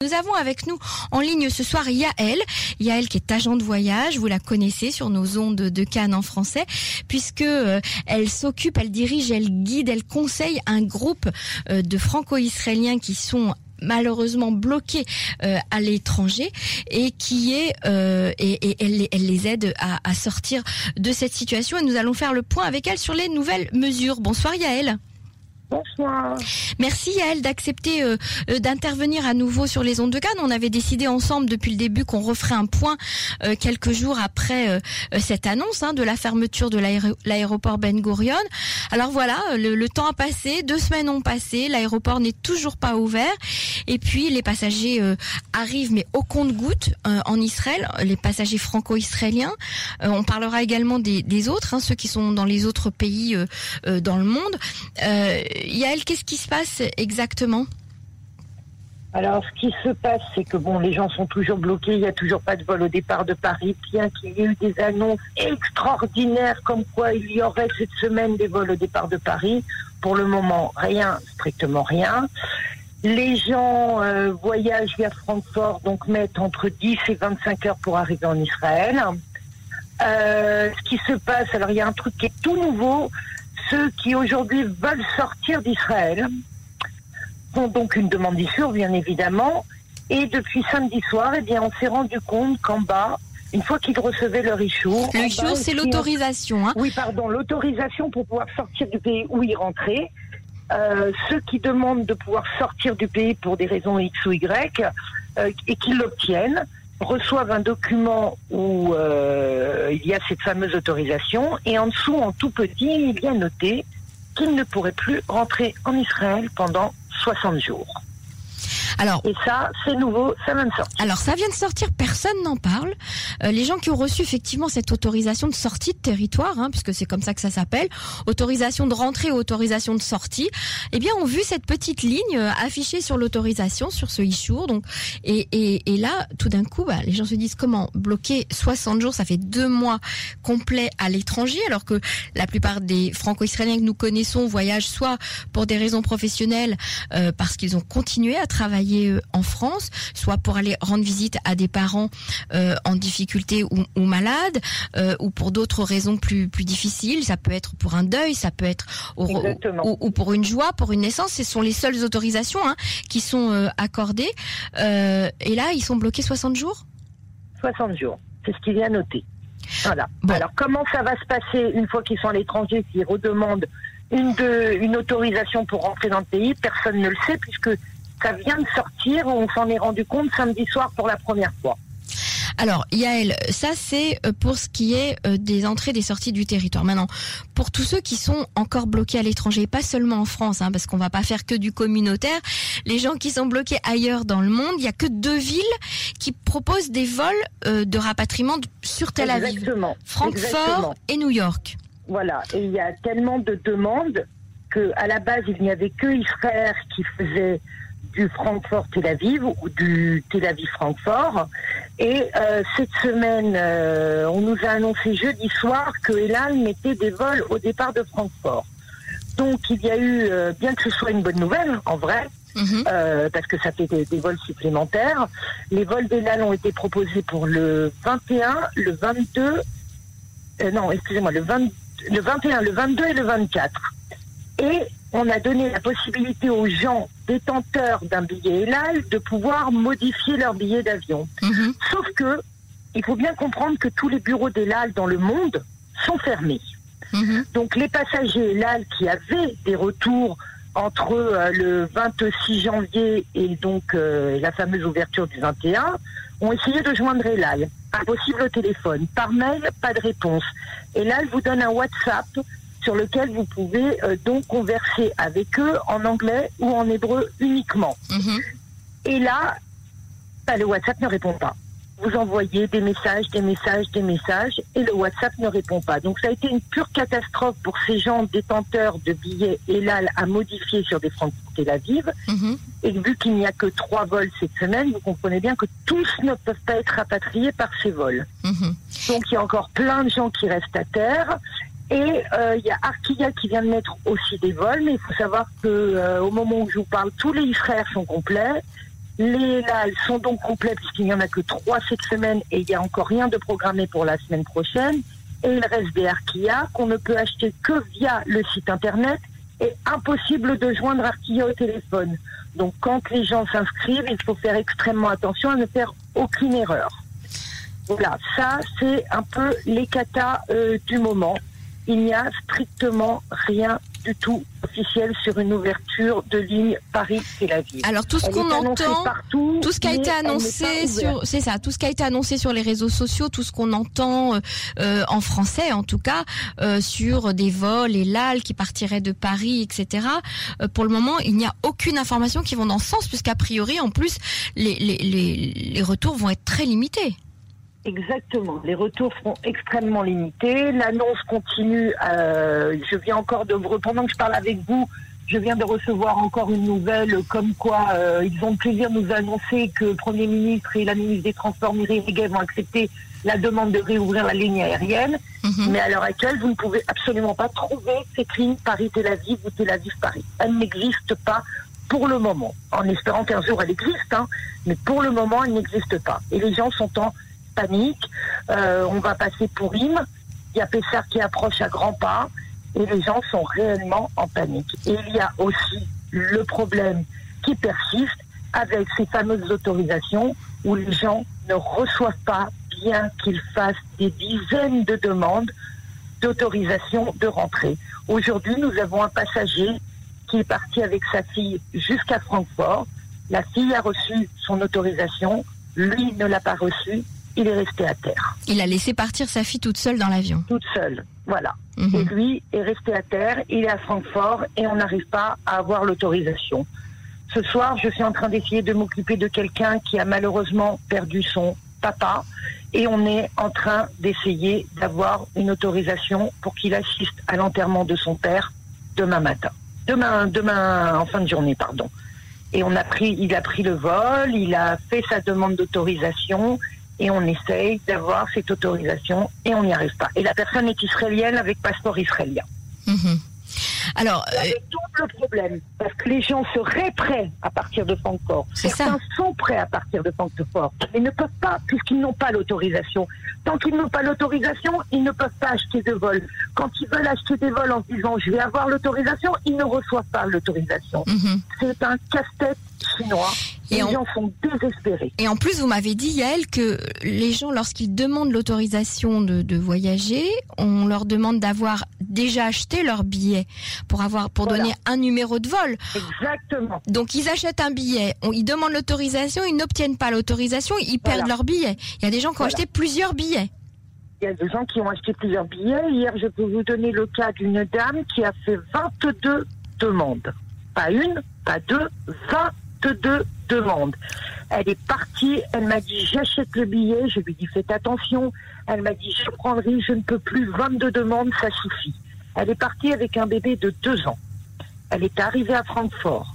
Nous avons avec nous en ligne ce soir Yael, Yael qui est agent de voyage, vous la connaissez sur nos ondes de Cannes en français, puisque euh, elle s'occupe, elle dirige, elle guide, elle conseille un groupe euh, de franco-israéliens qui sont malheureusement bloqués euh, à l'étranger et qui est et, elle, les aide à, à sortir de cette situation et nous allons faire le point avec elle sur les nouvelles mesures. Bonsoir Yael. Bonsoir. Merci Yael d'accepter euh, euh, d'intervenir à nouveau sur les ondes de Cannes. On avait décidé ensemble depuis le début qu'on referait un point euh, quelques jours après cette annonce hein, de la fermeture de l'aéroport Ben Gurion. Alors voilà, le, temps a passé, deux semaines ont passé, l'aéroport n'est toujours pas ouvert. Et puis les passagers arrivent mais au compte-goutte en Israël, les passagers franco-israéliens. on parlera également des, autres, hein, ceux qui sont dans les autres pays dans le monde. Yael, qu'est-ce qui se passe exactement? Alors, ce qui se passe, c'est que bon, les gens sont toujours bloqués. Il n'y a toujours pas de vol au départ de Paris, bien qu'il y ait eu des annonces extraordinaires comme quoi il y aurait cette semaine des vols au départ de Paris. Pour le moment, rien, strictement rien. Les gens euh, voyagent vers Francfort, donc mettent entre 10 et 25 heures pour arriver en Israël. Euh, ce qui se passe, alors il y a un truc qui est tout nouveau, ceux qui aujourd'hui veulent sortir d'Israël font donc une demande d'issue, bien évidemment. Et depuis samedi soir, eh bien, on s'est rendu compte qu'en bas, une fois qu'ils recevaient leur ishour... Le ishour, c'est l'autorisation. Hein oui, pardon, l'autorisation pour pouvoir sortir du pays où ils rentraient. Euh, ceux qui demandent de pouvoir sortir du pays pour des raisons X ou Y euh, et qui l'obtiennent, reçoivent un document où euh, il y a cette fameuse autorisation et en dessous, en tout petit, il y a noté qu'ils ne pourraient plus rentrer en Israël pendant 60 jours. Alors, et ça, c'est nouveau, ça vient de sortir. Alors, ça vient de sortir, personne n'en parle. Euh, les gens qui ont reçu effectivement cette autorisation de sortie de territoire, hein, puisque c'est comme ça que ça s'appelle, autorisation de rentrée ou autorisation de sortie, eh bien, ont vu cette petite ligne euh, affichée sur l'autorisation, sur ce e Donc, et, et, et là, tout d'un coup, bah, les gens se disent comment bloquer 60 jours, ça fait deux mois complets à l'étranger, alors que la plupart des franco-israéliens que nous connaissons voyagent soit pour des raisons professionnelles, euh, parce qu'ils ont continué à travailler euh, en France, soit pour aller rendre visite à des parents euh, en difficulté ou, malades, euh, ou pour d'autres raisons plus plus difficiles. Ça peut être pour un deuil, ça peut être ou, pour une joie, pour une naissance. Ce sont les seules autorisations hein, qui sont accordées. et là, ils sont bloqués 60 jours? 60 jours, c'est ce qu'il y a noté. Voilà. Alors comment ça va se passer une fois qu'ils sont à l'étranger, s'ils redemandent une, de, une autorisation pour rentrer dans le pays? Personne ne le sait puisque ça vient de sortir, on s'en est rendu compte samedi soir pour la première fois. Alors, Yael, ça c'est euh, pour ce qui est euh, des entrées, des sorties du territoire. Maintenant, pour tous ceux qui sont encore bloqués à l'étranger, pas seulement en France, hein, parce qu'on va pas faire que du communautaire, les gens qui sont bloqués ailleurs dans le monde, il y a que deux villes qui proposent des vols euh, de rapatriement sur Tel Aviv, Exactement. Francfort et New York. Voilà, et il y a tellement de demandes que à la base il n'y avait que Israël qui faisait du Francfort-Tel Aviv ou du Tel Aviv-Francfort. Et euh, cette semaine, euh, on nous a annoncé jeudi soir que Elal mettait des vols au départ de Francfort. Donc il y a eu, euh, bien que ce soit une bonne nouvelle, en vrai, mhm. parce que ça fait des, vols supplémentaires, les vols d'Elal ont été proposés pour le 21, le 22, non, excusez-moi, le, 20, le 21, le 22 et le 24. Et on a donné la possibilité aux gens détenteurs d'un billet ELAL de pouvoir modifier leur billet d'avion. Mhm. Sauf que, il faut bien comprendre que tous les bureaux d'ELAL dans le monde sont fermés. Mhm. Donc les passagers ELAL qui avaient des retours entre euh, le 26 janvier et donc euh, la fameuse ouverture du 21 ont essayé de joindre ELAL. Impossible au téléphone. Par mail, pas de réponse. ELAL vous donne un WhatsApp sur lequel vous pouvez euh, donc converser avec eux en anglais ou en hébreu uniquement. Mhm. Et là, bah, le WhatsApp ne répond pas. Vous envoyez des messages, des messages, des messages, et le WhatsApp ne répond pas. Donc ça a été une pure catastrophe pour ces gens détenteurs de billets ELAL à modifier sur des francs Tel Aviv. Mhm. Et vu qu'il n'y a que trois vols cette semaine, vous comprenez bien que tous ne peuvent pas être rapatriés par ces vols. Mhm. Donc il y a encore plein de gens qui restent à terre. Et euh, il y a Arkia qui vient de mettre aussi des vols, mais il faut savoir que euh, au moment où je vous parle, tous les frères sont complets. Les LAL sont donc complets puisqu'il n'y en a que trois cette semaine et il n'y a encore rien de programmé pour la semaine prochaine. Et il reste des Arkia qu'on ne peut acheter que via le site internet et impossible de joindre Arkia au téléphone. Donc quand les gens s'inscrivent, il faut faire extrêmement attention à ne faire aucune erreur. Voilà, ça c'est un peu les katas euh, du moment. Il n'y a strictement rien du tout officiel sur une ouverture de ligne Paris-Tel Aviv. Alors tout ce qu'on entend, partout, tout ce qui a été annoncé sur, c'est ça, tout ce qui a été annoncé sur les réseaux sociaux, tout ce qu'on entend euh, euh, en français, en tout cas, euh, sur des vols et l'AL qui partiraient de Paris, etc. euh, pour le moment, il n'y a aucune information qui vont dans ce sens, puisqu'a priori, en plus, les, les, les, les retours vont être très limités. Exactement. Les retours seront extrêmement limités. L'annonce continue. euh, je viens encore de pendant que je parle avec vous, je viens de recevoir encore une nouvelle comme quoi euh, ils ont le plaisir de nous annoncer que le Premier ministre et la ministre des Transports Mireille Reguet vont accepter la demande de réouvrir la ligne aérienne. Mhm. Mais à l'heure actuelle, vous ne pouvez absolument pas trouver cette ligne Paris-Tel Aviv ou Tel Aviv-Paris. Elle n'existe pas pour le moment. En espérant qu'un jour elle existe, hein, mais pour le moment, elle n'existe pas. Et les gens sont en panique. Euh, on va passer pour Im. Il y a Pessar qui approche à grands pas. Et les gens sont réellement en panique. Et il y a aussi le problème qui persiste avec ces fameuses autorisations où les gens ne reçoivent pas, bien qu'ils fassent des dizaines de demandes d'autorisation de rentrée. Aujourd'hui, nous avons un passager qui est parti avec sa fille jusqu'à Francfort. La fille a reçu son autorisation, lui ne l'a pas reçue, il est resté à terre, Il a laissé partir sa fille toute seule dans l'avion. toute seule. Voilà. Mhm. Et lui est resté à terre, il est à Francfort et on n'arrive pas à avoir l'autorisation. Ce soir, je suis en train d'essayer de m'occuper de quelqu'un qui a malheureusement perdu son papa et on est en train d'essayer d'avoir une autorisation pour qu'il assiste à l'enterrement de son père demain matin. Demain, demain en fin de journée, pardon. Et on a pris, il a pris le vol, il a fait sa demande d'autorisation et on essaye d'avoir cette autorisation et on n'y arrive pas. Et la personne est israélienne avec passeport israélien. Mhm. Alors, euh, Avec double problème, parce que les gens seraient prêts à partir de Francfort. Certains ça. sont prêts à partir de Francfort, mais ne peuvent pas puisqu'ils n'ont pas l'autorisation. Tant qu'ils n'ont pas l'autorisation, ils ne peuvent pas acheter de vol. Quand ils veulent acheter des vols en se disant je vais avoir l'autorisation, ils ne reçoivent pas l'autorisation. mhm. C'est un casse-tête chinois. Et les en- gens sont désespérés. Et en plus, vous m'avez dit, Yael, que les gens, lorsqu'ils demandent l'autorisation de, de voyager, on leur demande d'avoir déjà acheté leur billet pour avoir pour Voilà. donner un numéro de vol. Exactement. Donc ils achètent un billet, on- ils demandent l'autorisation, ils n'obtiennent pas l'autorisation, ils Voilà. perdent leur billet. Il y a des gens qui ont acheté plusieurs billets. Il y a des gens qui ont acheté plusieurs billets. Hier, je peux vous donner le cas d'une dame qui a fait 22 demandes. Pas une, pas deux, 22 demandes. Elle est partie, elle m'a dit j'achète le billet, je lui ai dit faites attention. Elle m'a dit je risque, je ne peux plus, 22 demandes, ça suffit. Elle est partie avec un bébé de deux ans. Elle est arrivée à Francfort.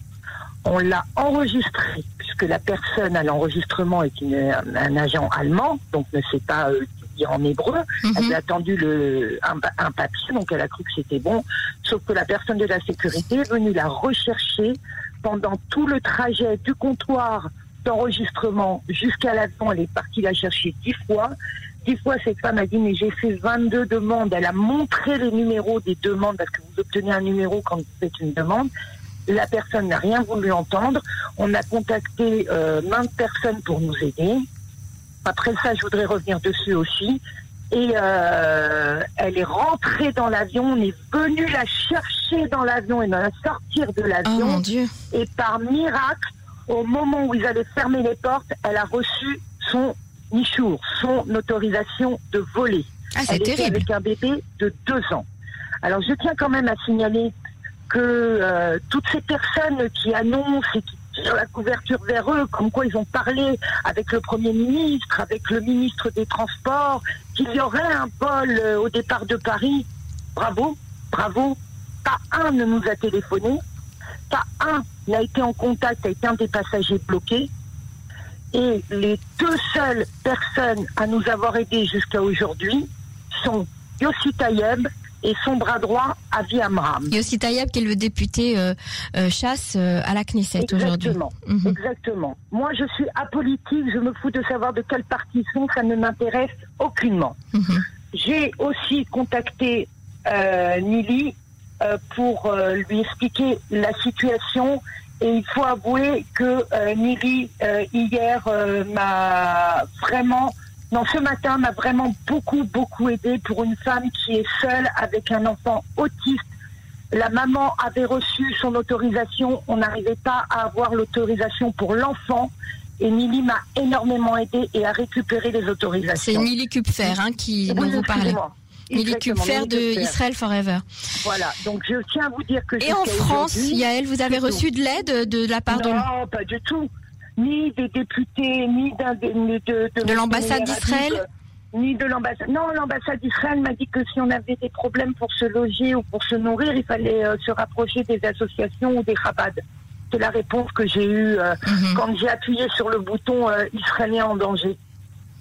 On l'a enregistrée, puisque la personne à l'enregistrement est une- un, un agent allemand, donc ne sait pas euh, dire en hébreu. Elle Mhm. a attendu le, un papier, donc elle a cru que c'était bon. Sauf que la personne de la sécurité est venue la rechercher pendant tout le trajet du comptoir d'enregistrement jusqu'à l'avion. Elle est partie la chercher dix fois. Dix fois, cette femme a dit, mais j'ai fait 22 demandes. Elle a montré les numéros des demandes, parce que vous obtenez un numéro quand vous faites une demande. La personne n'a rien voulu entendre. On a contacté euh, maintes personnes pour nous aider. Après ça, je voudrais revenir dessus aussi. Et euh, elle est rentrée dans l'avion. On est venu la chercher dans l'avion et la sortir de Oh l'avion. et par miracle, au moment où ils allaient fermer les portes, elle a reçu son nichour, son autorisation de voler. Ah, c'est terrible. avec un bébé de deux ans. Alors je tiens quand même à signaler que euh, toutes ces personnes qui annoncent et qui tirent la couverture vers eux, comme quoi ils ont parlé avec le Premier ministre, avec le ministre des Transports, qu'il y aurait un vol euh, au départ de Paris, bravo, bravo. Pas un ne nous a téléphoné, pas un n'a été en contact avec un des passagers bloqués. Et les deux seules personnes à nous avoir aidés jusqu'à aujourd'hui sont Yossi Tayeb et son bras droit, Avi Amram. Aussi Tayeb qui est le député euh, euh, chasse euh, à la Knesset aujourd'hui. Exactement. Mhm. Exactement. Moi, je suis apolitique. Je me fous de savoir de quel parti ils sont. Ça ne m'intéresse aucunement. Mhm. J'ai aussi contacté Nili pour lui expliquer la situation. Et il faut avouer que Nili, hier, m'a vraiment, non, ce matin, m'a vraiment beaucoup, beaucoup aidé pour une femme qui est seule avec un enfant autiste. La maman avait reçu son autorisation. On n'arrivait pas à avoir l'autorisation pour l'enfant. Et Nili m'a énormément aidé et a récupéré les C'est autorisations. Nili Kupfer hein, qui Oui, dont vous parlez. Nili Kupfer de. Israel Forever. Voilà, donc je tiens à vous dire que Et en France, Yael, vous avez c'est reçu de l'aide de la part de, Non, pas du tout. Ni des députés, ni d'un de, de, de, De l'ambassade d'Israël Ni de l'ambassade. Non, l'ambassade d'Israël m'a dit que si on avait des problèmes pour se loger ou pour se nourrir, il fallait euh, se rapprocher des associations ou des rabades. C'est la réponse que j'ai eue euh, Mhm, quand j'ai appuyé sur le bouton euh, israélien en danger.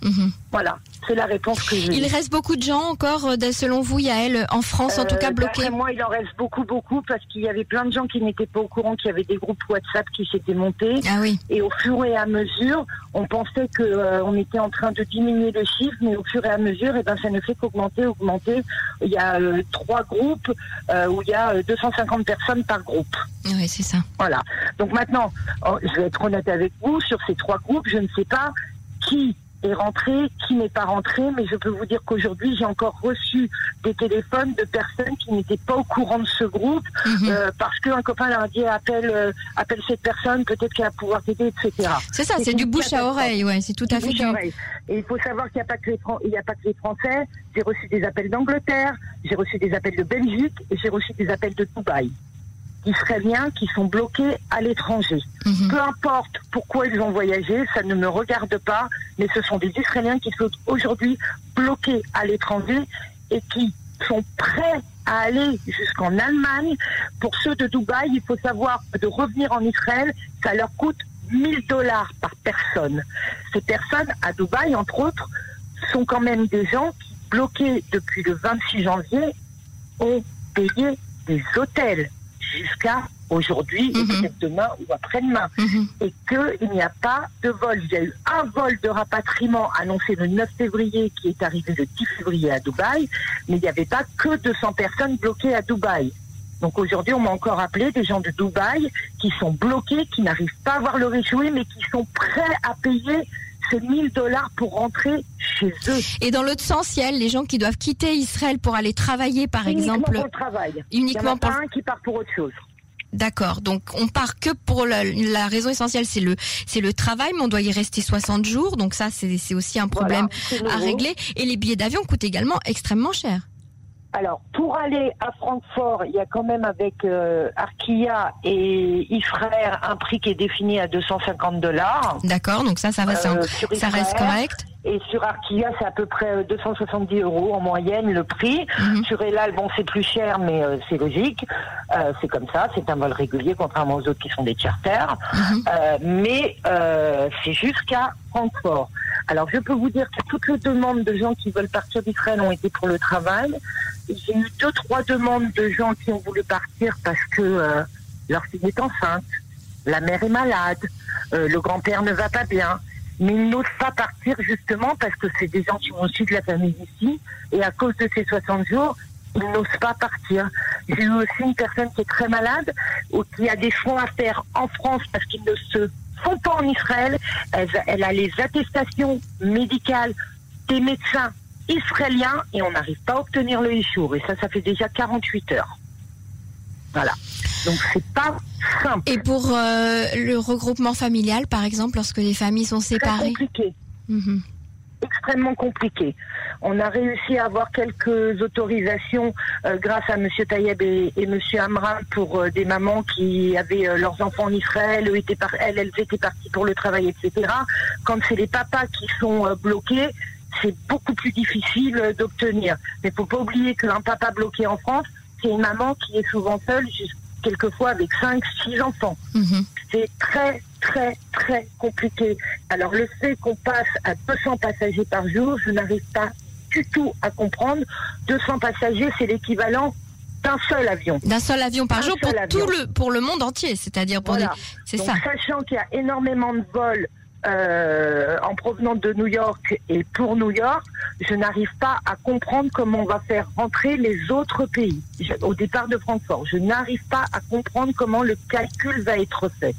Mhm. Voilà, c'est la réponse que j'ai Il reste beaucoup de gens encore, euh, selon vous, Yael, en France, en tout Euh, cas bloqués. d'après moi, il en reste beaucoup, beaucoup, parce qu'il y avait plein de gens qui n'étaient pas au courant qu'il y avait des groupes WhatsApp qui s'étaient montés. Ah oui. Et au fur et à mesure, on pensait que euh, était en train de diminuer le chiffre, mais au fur et à mesure, eh ben, ça ne fait qu'augmenter, augmenter. Il y a euh, trois groupes euh, où il y a euh, 250 personnes par groupe. Oui, c'est ça. Voilà. Donc maintenant, oh, je vais être honnête avec vous, sur ces trois groupes, je ne sais pas qui est rentré, qui n'est pas rentré, mais je peux vous dire qu'aujourd'hui, j'ai encore reçu des téléphones de personnes qui n'étaient pas au courant de ce groupe, Mhm. euh, parce qu'un copain leur dit appelle, euh, appelle cette personne, peut-être qu'elle va pouvoir t'aider, etc. C'est ça, c'est du bouche à oreille, ouais, c'est tout à fait Bouche du. à oreille. Et il faut savoir qu'il n'y a pas que les Fran- il n'y a pas que les Français. J'ai reçu des appels d'Angleterre, j'ai reçu des appels de Belgique et j'ai reçu des appels de Dubaï. Israéliens qui sont bloqués à l'étranger. Mhm. Peu importe pourquoi ils ont voyagé, ça ne me regarde pas, mais ce sont des Israéliens qui sont aujourd'hui bloqués à l'étranger et qui sont prêts à aller jusqu'en Allemagne. Pour ceux de Dubaï, il faut savoir que de revenir en Israël, ça leur coûte 1000 dollars par personne. Ces personnes à Dubaï, entre autres, sont quand même des gens qui, bloqués depuis le 26 janvier, ont payé des hôtels jusqu'à aujourd'hui, et Mhm. peut-être demain ou après-demain Mhm. et qu'il n'y a pas de vol. Il y a eu un vol de rapatriement annoncé le 9 février qui est arrivé le 10 février à Dubaï, mais il n'y avait pas que 200 personnes bloquées à Dubaï. Donc aujourd'hui, on m'a encore appelé des gens de Dubaï qui sont bloqués, qui n'arrivent pas à voir le réchoui, mais qui sont prêts à payer ces 1000 dollars pour rentrer chez eux. Et dans l'autre sens, les gens qui doivent quitter Israël pour aller travailler, par Uniquement exemple, pour le travail. Il n'y en uniquement a pour. pas un qui part pour autre chose. D'accord. Donc on part que pour la, la raison essentielle, c'est le c'est le travail, mais on doit y rester 60 jours. Donc ça, c'est c'est aussi un problème Voilà, à régler. Et les billets d'avion coûtent également extrêmement cher. Alors, pour aller à Francfort, il y a quand même avec euh, Arkia et Israël un prix qui est défini à 250 dollars. D'accord. Donc ça, ça va, Euh, ça reste correct. Et sur Arkia, c'est à peu près euh, 270 euros en moyenne le prix. Mhm. Sur Elal, bon, c'est plus cher, mais euh, c'est logique. Euh, c'est comme ça, c'est un vol régulier, contrairement aux autres qui sont des charters. Mhm. Euh, mais euh, c'est jusqu'à Francfort. Alors, je peux vous dire que toutes les demandes de gens qui veulent partir d'Israël ont été pour le travail. J'ai eu deux, trois demandes de gens qui ont voulu partir parce que euh, leur fille est enceinte, la mère est malade, euh, le grand-père ne va pas bien. Mais ils n'osent pas partir justement parce que c'est des gens qui ont aussi de la famille ici. Et à cause de ces 60 jours, ils n'osent pas partir. J'ai eu aussi une personne qui est très malade ou qui a des soins à faire en France parce qu'ils ne se font pas en Israël. Elle, a les attestations médicales des médecins israéliens et on n'arrive pas à obtenir le jour. Et ça, ça fait déjà 48 heures. Voilà. Donc c'est pas simple. Et pour euh, le regroupement familial, par exemple, lorsque les familles sont Très séparées. compliqué. Mhm. extrêmement compliqué. On a réussi à avoir quelques autorisations euh, grâce à Monsieur Tayeb et, et Monsieur Amram pour euh, des mamans qui avaient euh, leurs enfants en Israël, eux étaient par- elles, elles étaient parties pour le travail, etc. Quand c'est les papas qui sont bloqués, c'est beaucoup plus difficile d'obtenir. Mais faut pas oublier qu'un papa bloqué en France, c'est une maman qui est souvent seule, jus- quelquefois avec cinq, six enfants Mhm. c'est très, très, très compliqué. Alors, le fait qu'on passe à 200 passagers par jour, je n'arrive pas du tout à comprendre. 200 passagers, c'est l'équivalent d'un seul avion. D'un seul avion par jour pour avion. tout le pour le monde entier, c'est-à-dire pour Voilà. des- c'est ça. Sachant qu'il y a énormément de vols euh, en provenance de New York et pour New York, je n'arrive pas à comprendre comment on va faire rentrer les autres pays Je- au départ de Francfort. Je n'arrive pas à comprendre comment le calcul va être fait.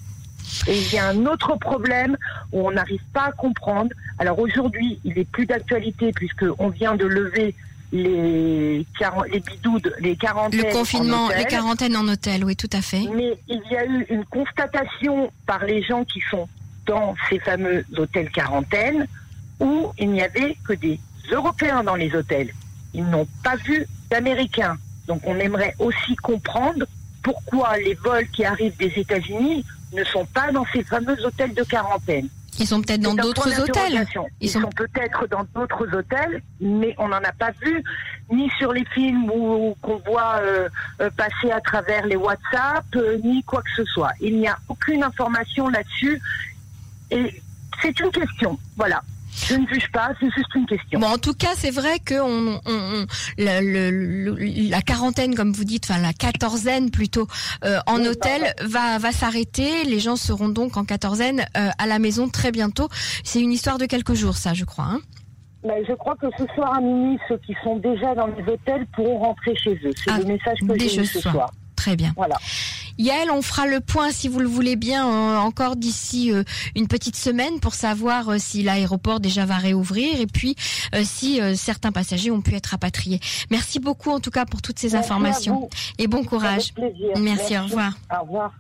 Et il y a un autre problème où on n'arrive pas à comprendre. Alors aujourd'hui, il est plus d'actualité puisque on vient de lever les, quaren- les bidoudes, les quarantaines. Le en confinement, hôtel. les quarantaines en hôtel, oui, tout à fait. Mais il y a eu une constatation par les gens qui sont dans ces fameux hôtels quarantaine où il n'y avait que des Européens dans les hôtels. Ils n'ont pas vu d'Américains. Donc on aimerait aussi comprendre pourquoi les vols qui arrivent des États-Unis ne sont pas dans ces fameux hôtels de quarantaine. Ils sont peut-être dans d'autres hôtels. Ils Ils, sont- sont, peut-être dans d'autres hôtels, mais on n'en a pas vu, ni sur les films ou qu'on voit euh, euh, passer à travers les WhatsApp, euh, ni quoi que ce soit. Il n'y a aucune information là-dessus. Et c'est une question. Voilà. Je ne juge pas, c'est juste une question. Bon, en tout cas, c'est vrai que on, on- on- le- le- le- la quarantaine, comme vous dites, enfin la quatorzaine plutôt, euh, en Oui, hôtel va, va s'arrêter. Les gens seront donc en quatorzaine euh, à la maison très bientôt. C'est une histoire de quelques jours, ça, je crois. hein. Mais je crois que ce soir à minuit, ceux qui sont déjà dans les hôtels pourront rentrer chez eux. C'est Ah, le message que j'ai eu ce soir. soir. Très bien. Voilà. Yael, on fera le point, si vous le voulez bien, euh, encore d'ici euh, une petite semaine pour savoir euh, si l'aéroport déjà va réouvrir et puis si certains passagers ont pu être rapatriés. Merci beaucoup en tout cas pour toutes ces Merci informations et bon courage. Plaisir. Merci, au revoir. Au revoir.